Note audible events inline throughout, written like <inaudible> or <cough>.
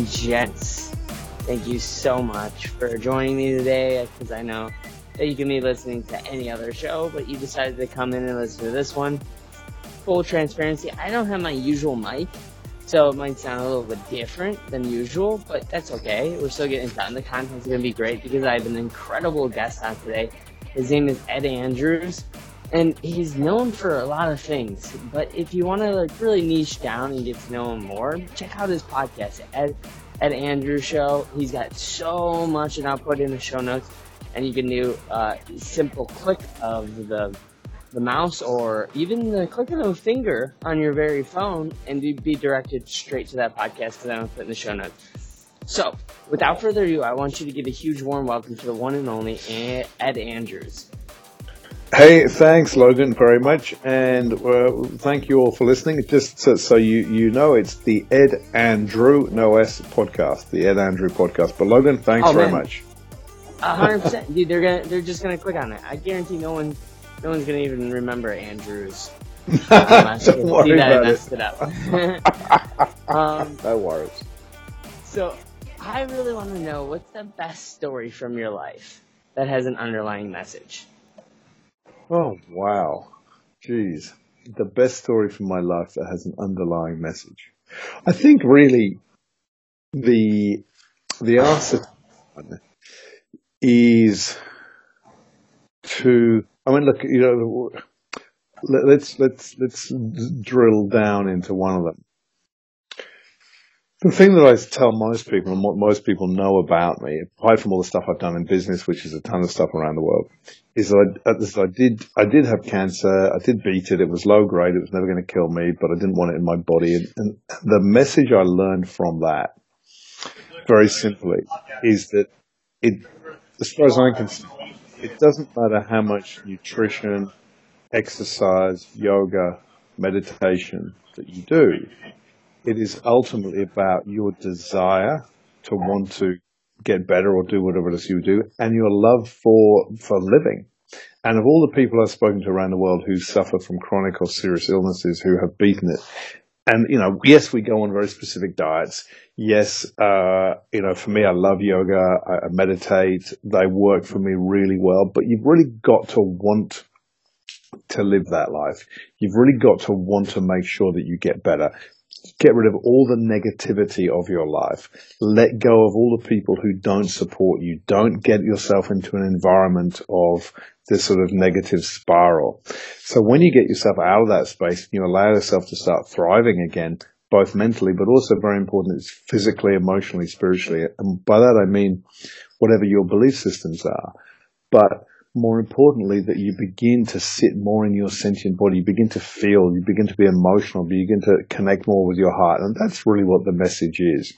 And gents, thank you so much for joining me today because I know that you can be listening to any other show, but you decided to come in and listen to this one. Full transparency, I don't have my usual mic, so it might sound a little bit different than usual, but that's okay. We're still getting done. The content's gonna be great because I have an incredible guest on today. His name is Ed Andrews, and he's known for a lot of things. But if you want to like really niche down and get to know him more, check out his podcast, at Ed Andrews Show. He's got so much, and I'll put in the show notes and you can do a simple click of the the mouse or even the click of a finger on your very phone and you'd be directed straight to that podcast that I'm put in the show notes. So, without further ado, I want you to give a huge warm welcome to the one and only Ed Andrews. Hey, thanks, Logan, very much, and uh, thank you all for listening. Just so, so, you you know, it's the Ed Andrew No S podcast, the Ed Andrew podcast. But Logan, thanks oh, very much hundred percent, dude. They're gonna, they're just gonna click on it. I guarantee no one, no one's gonna even remember Andrews. <laughs> Don't worry about it. it up. <laughs> um, no worries. So, I really want to know what's the best story from your life that has an underlying message. Oh wow, jeez, the best story from my life that has an underlying message. I think really the the answer is to, I mean, look, you know, let's, let's, let's drill down into one of them. The thing that I tell most people and what most people know about me, apart from all the stuff I've done in business, which is a ton of stuff around the world, is that I, I did, I did have cancer. I did beat it. It was low grade. It was never going to kill me, but I didn't want it in my body. And, and the message I learned from that, very simply, is that it as far as I'm concerned, it doesn't matter how much nutrition, exercise, yoga, meditation that you do. It is ultimately about your desire to want to get better or do whatever it is you do and your love for, for living. And of all the people I've spoken to around the world who suffer from chronic or serious illnesses who have beaten it, and you know, yes, we go on very specific diets. Yes, uh, you know, for me, I love yoga. I, I meditate. They work for me really well. But you've really got to want to live that life. You've really got to want to make sure that you get better. Get rid of all the negativity of your life. Let go of all the people who don't support you. Don't get yourself into an environment of this sort of negative spiral. So when you get yourself out of that space, you allow yourself to start thriving again, both mentally, but also very important, it's physically, emotionally, spiritually. And by that I mean whatever your belief systems are. But more importantly, that you begin to sit more in your sentient body, you begin to feel, you begin to be emotional, you begin to connect more with your heart. And that's really what the message is.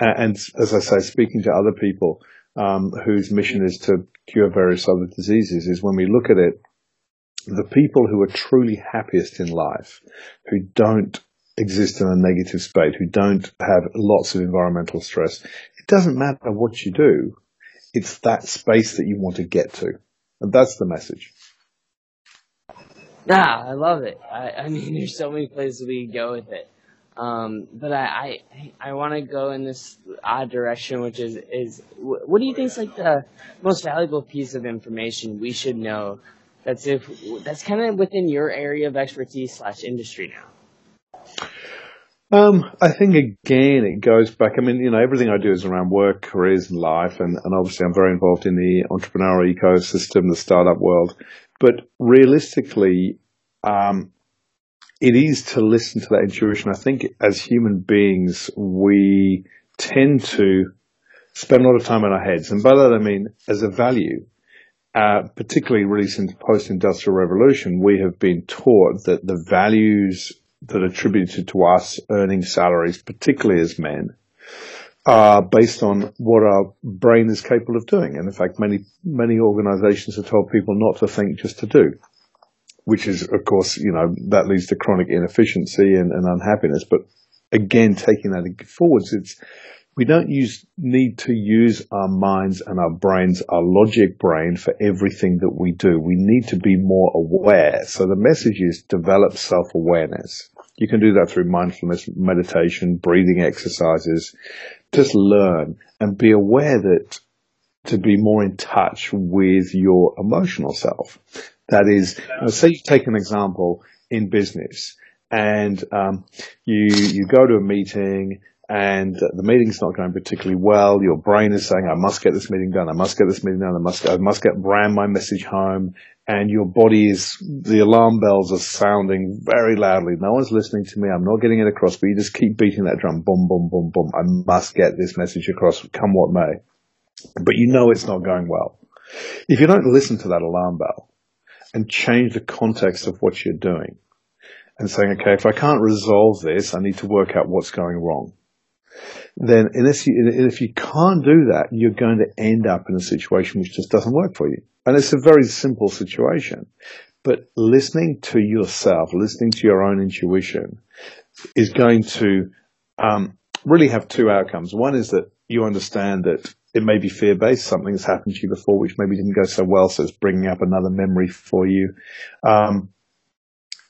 And as I say, speaking to other people, um, whose mission is to cure various other diseases, is when we look at it, the people who are truly happiest in life, who don't exist in a negative state, who don't have lots of environmental stress, it doesn't matter what you do. It's that space that you want to get to. And that's the message. Ah, I love it. I, I mean, <laughs> there's so many places we can go with it. Um, but I, I, I want to go in this odd direction, which is, is what do you think is like the most valuable piece of information we should know that's if that's kind of within your area of expertise slash industry now? Um, I think again, it goes back. I mean, you know, everything I do is around work, careers, and life, and, and obviously I'm very involved in the entrepreneurial ecosystem, the startup world. But realistically, um, it is to listen to that intuition. I think as human beings, we tend to spend a lot of time in our heads, and by that I mean as a value. Uh, particularly really since post-industrial revolution, we have been taught that the values that attributed to us earning salaries, particularly as men, are based on what our brain is capable of doing. And in fact, many, many organizations have told people not to think, just to do, which is, of course, you know, that leads to chronic inefficiency and, and unhappiness. But again, taking that forwards, it's, we don't use, need to use our minds and our brains, our logic brain for everything that we do. We need to be more aware. So the message is develop self-awareness. You can do that through mindfulness, meditation, breathing exercises. Just learn and be aware that to be more in touch with your emotional self. That is, say you take an example in business and um, you you go to a meeting and the meeting's not going particularly well. Your brain is saying, "I must get this meeting done. I must get this meeting done. I must I must get ram my message home." And your body is the alarm bells are sounding very loudly. No one's listening to me. I'm not getting it across. But you just keep beating that drum, boom, boom, boom, boom. I must get this message across, come what may. But you know it's not going well. If you don't listen to that alarm bell and change the context of what you're doing, and saying, okay, if I can't resolve this, I need to work out what's going wrong then unless you, if you can't do that, you're going to end up in a situation which just doesn't work for you. And it's a very simple situation. But listening to yourself, listening to your own intuition is going to um, really have two outcomes. One is that you understand that it may be fear based, something that's happened to you before, which maybe didn't go so well, so it's bringing up another memory for you. Um,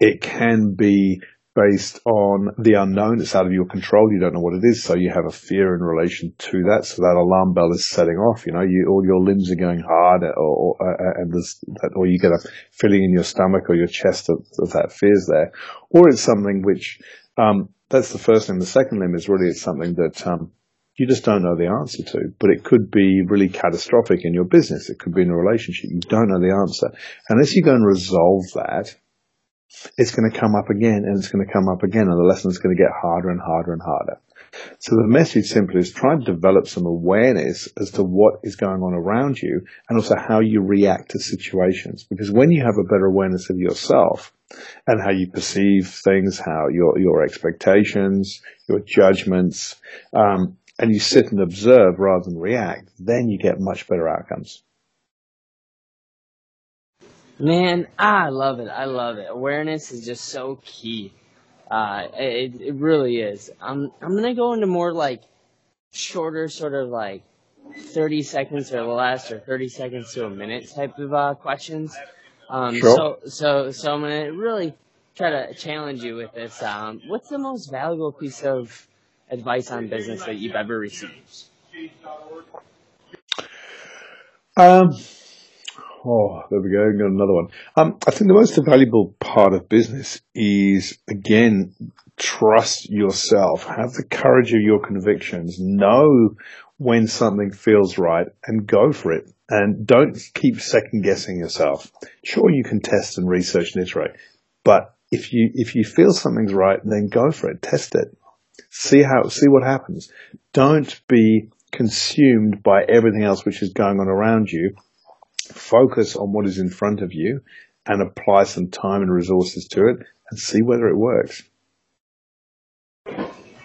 it can be based on the unknown. It's out of your control. You don't know what it is. So you have a fear in relation to that. So that alarm bell is setting off. You know, you, all your limbs are going hard or, or uh, and there's that, or you get a feeling in your stomach or your chest that, that, that fear's there. Or it's something which, um, that's the first thing. The second limb is really it's something that, um, you just don't know the answer to, but it could be really catastrophic in your business. It could be in a relationship. You don't know the answer. Unless you go and resolve that, it's going to come up again and it's going to come up again and the lesson is going to get harder and harder and harder. So the message simply is try and develop some awareness as to what is going on around you and also how you react to situations. Because when you have a better awareness of yourself and how you perceive things, how your, your expectations, your judgments, um, and you sit and observe rather than react, then you get much better outcomes. Man, I love it. I love it. Awareness is just so key. Uh, it, it really is. I'm, I'm gonna go into more like shorter, sort of like 30 seconds or less, or 30 seconds to a minute type of uh, questions. Um, sure. So, so, so I'm gonna really try to challenge you with this. Um, what's the most valuable piece of advice on business that you've ever received? Um, Oh, there we go. Got another one. Um, I think the most valuable part of business is again trust yourself. Have the courage of your convictions. Know when something feels right and go for it. And don't keep second guessing yourself. Sure, you can test and research and iterate, but if you if you feel something's right, then go for it. Test it. See how see what happens. Don't be consumed by everything else which is going on around you focus on what is in front of you and apply some time and resources to it and see whether it works.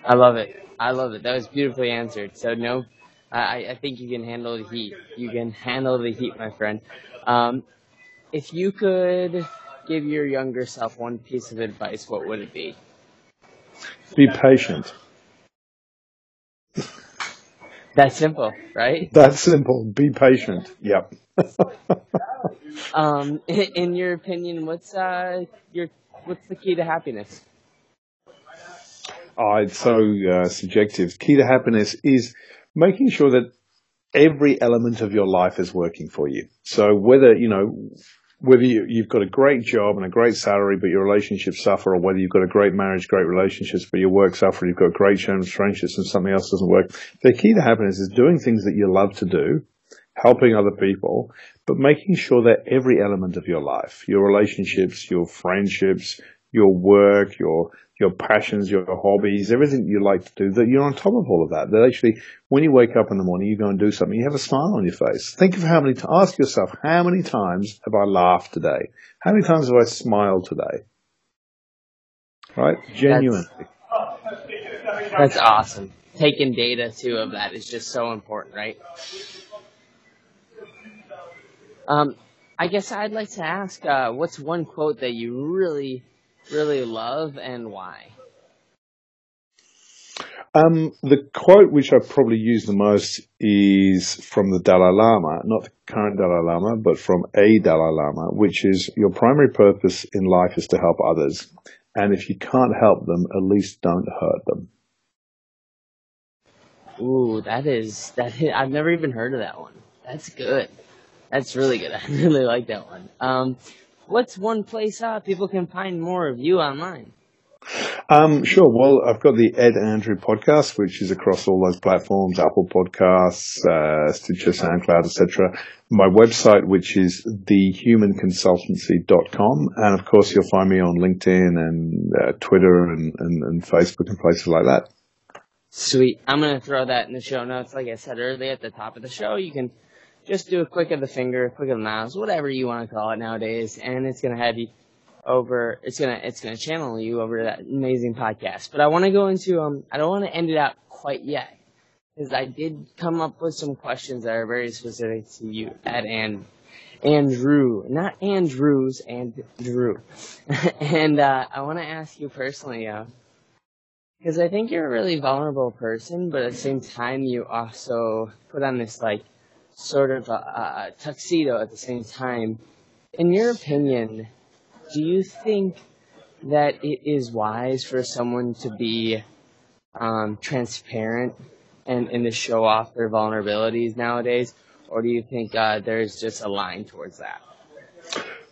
I love it. I love it. That was beautifully answered. So no, I, I think you can handle the heat. You can handle the heat, my friend. Um, if you could give your younger self one piece of advice, what would it be? Be patient. That's simple, right? <laughs> That's simple. Be patient. Yep. um, in, <laughs> in, your opinion, what's uh, your what's the key to happiness? Oh, it's so uh, subjective. Key to happiness is making sure that every element of your life is working for you. So whether you know whether you, you've got a great job and a great salary, but your relationships suffer, or whether you've got a great marriage, great relationships, but your work suffers, you've got great friendships and something else doesn't work. The key to happiness is doing things that you love to do, helping other people, but making sure that every element of your life, your relationships, your friendships, your work, your your passions, your hobbies, everything you like to do, that you're on top of all of that. That actually, when you wake up in the morning, you go and do something, you have a smile on your face. Think of how many, ask yourself, how many times have I laughed today? How many times have I smiled today? Right? Genuinely. That's, that's awesome. Taking data too of that is just so important, right? Um, I guess I'd like to ask, uh, what's one quote that you really really love and why? Um, the quote which I probably use the most is from the Dalai Lama, not the current Dalai Lama, but from a Dalai Lama, which is your primary purpose in life is to help others. And if you can't help them, at least don't hurt them. Ooh, that is, that is, I've never even heard of that one. That's good. That's really good. <laughs> I really like that one. Um, what's one place uh, people can find more of you online? Um, sure. Well, I've got the Ed Andrew podcast, which is across all those platforms: Apple Podcasts, uh, Stitcher, SoundCloud, etc. My website, which is thehumanconsultancy.com, and of course, you'll find me on LinkedIn and uh, Twitter and, and, and Facebook and places like that. Sweet. I'm going to throw that in the show notes. Like I said earlier at the top of the show, you can just do a click of the finger, click of the mouse, whatever you want to call it nowadays, and it's gonna have you over. It's gonna it's gonna channel you over that amazing podcast. But I want to go into um. I don't want to end it out quite yet because I did come up with some questions that are very specific to you at and Andrew, not Andrews, and Drew. <laughs> and uh, I want to ask you personally, because uh, I think you're a really vulnerable person, but at the same time, you also put on this like sort of a, a tuxedo at the same time. In your opinion, do you think that it is wise for someone to be um, transparent and, and to show off their vulnerabilities nowadays? Or do you think uh, there's just a line towards that?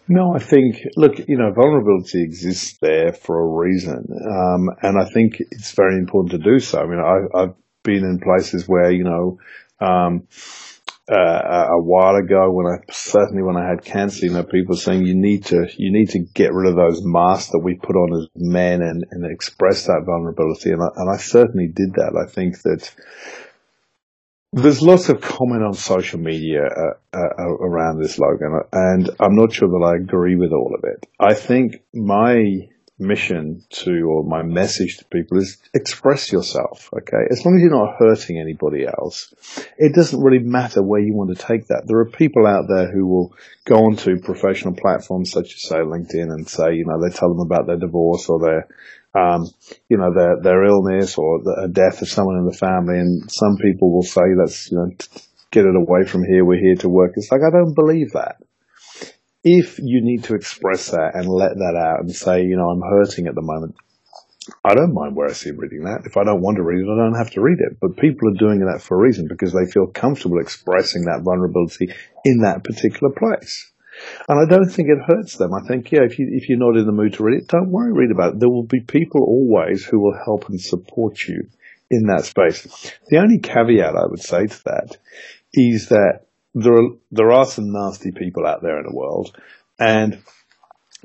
No, I think, look, you know, vulnerability exists there for a reason. Um, and I think it's very important to do so. I mean, I, have been in places where, you know, um, uh, a while ago when I certainly when I had cancer, you know, people saying you need to you need to get rid of those masks that we put on as men and, and express that vulnerability, and I, and I certainly did that. I think that there's lots of comment on social media uh, uh, around this, Logan, and I'm not sure that I agree with all of it. I think my mission to, or my message to people is express yourself, okay? As long as you're not hurting anybody else, it doesn't really matter where you want to take that. There are people out there who will go onto professional platforms such as, say, LinkedIn and say, you know, they tell them about their divorce or their, um, you know, their, their illness or the death of someone in the family. And some people will say, that's, you know, get it away from here. We're here to work. It's like, I don't believe that if you need to express that and let that out and say, you know, I'm hurting at the moment, I don't mind where I see reading that. If I don't want to read it, I don't have to read it. But people are doing that for a reason because they feel comfortable expressing that vulnerability in that particular place. And I don't think it hurts them. I think, yeah, if you if you're not in the mood to read it, don't worry, read about it. There will be people always who will help and support you in that space. The only caveat I would say to that is that there are, there are some nasty people out there in the world. And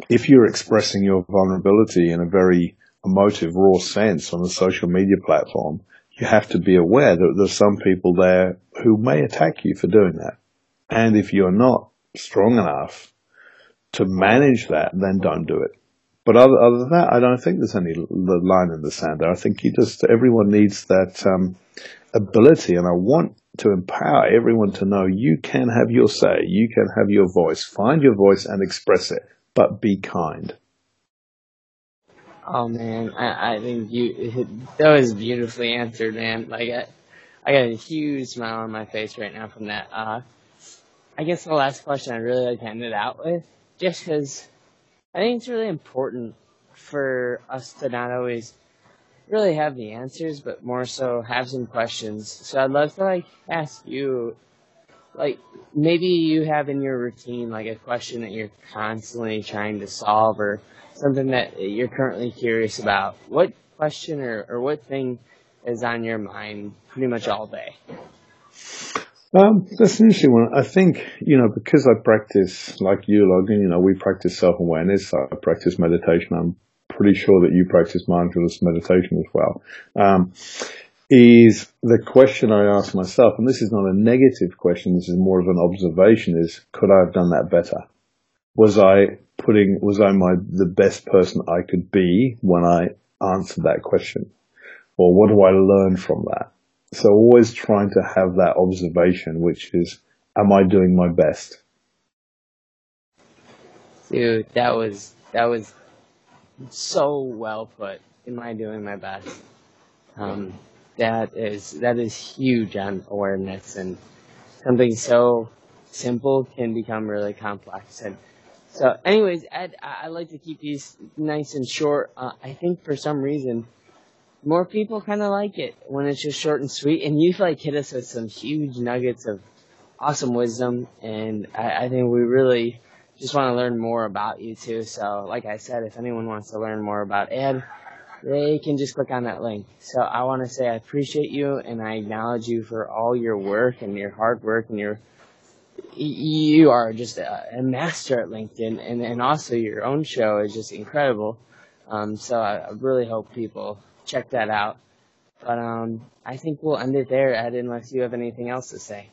if you're expressing your vulnerability in a very emotive, raw sense on a social media platform, you have to be aware that there's some people there who may attack you for doing that. And if you're not strong enough to manage that, then don't do it. But other, other than that, I don't think there's any line in the sand there. I think you just, everyone needs that um, ability. And I want to empower everyone to know you can have your say, you can have your voice, find your voice and express it, but be kind. Oh man, I, I think you <laughs> that was beautifully answered, man. Like I, I got a huge smile on my face right now from that. Uh, I guess the last question I'd really like to end it out with, just because I think it's really important for us to not always really have the answers, but more so have some questions. So I'd love to like ask you, like maybe you have in your routine like a question that you're constantly trying to solve or something that you're currently curious about. What question or, or what thing is on your mind pretty much all day? Um, that's an interesting one. I think, you know, because I practice, like you, Logan, you know, we practice self-awareness. I practice meditation. I'm pretty sure that you practice mindfulness meditation as well. Um, is the question I ask myself, and this is not a negative question, this is more of an observation, is could I have done that better? Was I putting, was I my, the best person I could be when I answered that question? Or what do I learn from that? So always trying to have that observation, which is, am I doing my best? Dude, that was, that was so well put. Am I doing my best? Um, that is, that is huge on awareness and something so simple can become really complex. And so anyways, Ed, I, I like to keep these nice and short. Uh, I think for some reason, more people kind of like it when it's just short and sweet. And you've like hit us with some huge nuggets of awesome wisdom, and I, I think we really just want to learn more about you too. So, like I said, if anyone wants to learn more about Ed, they can just click on that link. So, I want to say I appreciate you and I acknowledge you for all your work and your hard work and your you are just a, a master at LinkedIn, and, and also your own show is just incredible. Um, so I, I really hope people check that out. But um, I think we'll end it there, Ed, unless you have anything else to say.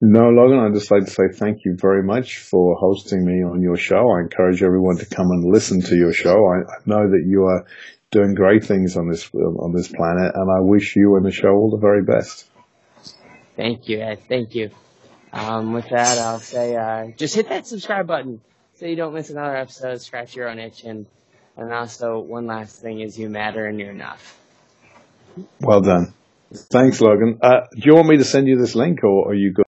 No, Logan, I'd just like to say thank you very much for hosting me on your show. I encourage everyone to come and listen to your show. I, I know that you are doing great things on this on this planet, and I wish you and the show all the very best. Thank you, Ed. Thank you. Um, with that, I'll say uh, just hit that subscribe button so you don't miss another episode. Scratch your own itch, and and also one last thing is you matter and you're enough. Well done. Thanks, Logan. Uh, do you want me to send you this link, or are you good?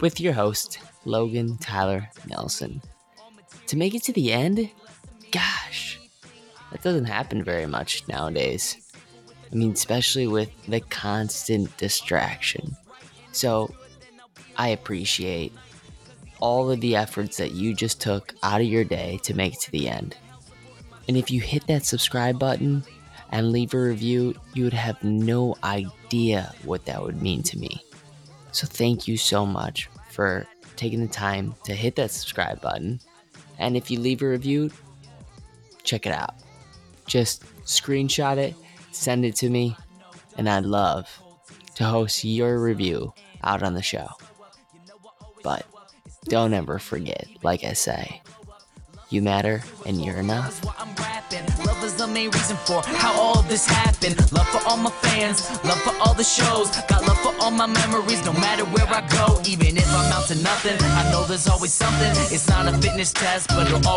with your host, Logan Tyler Nelson. To make it to the end, gosh, that doesn't happen very much nowadays. I mean, especially with the constant distraction. So, I appreciate all of the efforts that you just took out of your day to make it to the end. And if you hit that subscribe button and leave a review, you would have no idea what that would mean to me. So thank you so much for taking the time to hit that subscribe button. And if you leave a review, check it out. Just screenshot it, send it to me, and I'd love to host your review out on the show. But don't ever forget, like I say, you matter and you're enough. Main reason for how all this happened. Love for all my fans, love for all the shows. Got love for all my memories, no matter where I go. Even if I'm out to nothing, I know there's always something. It's not a fitness test, but it'll always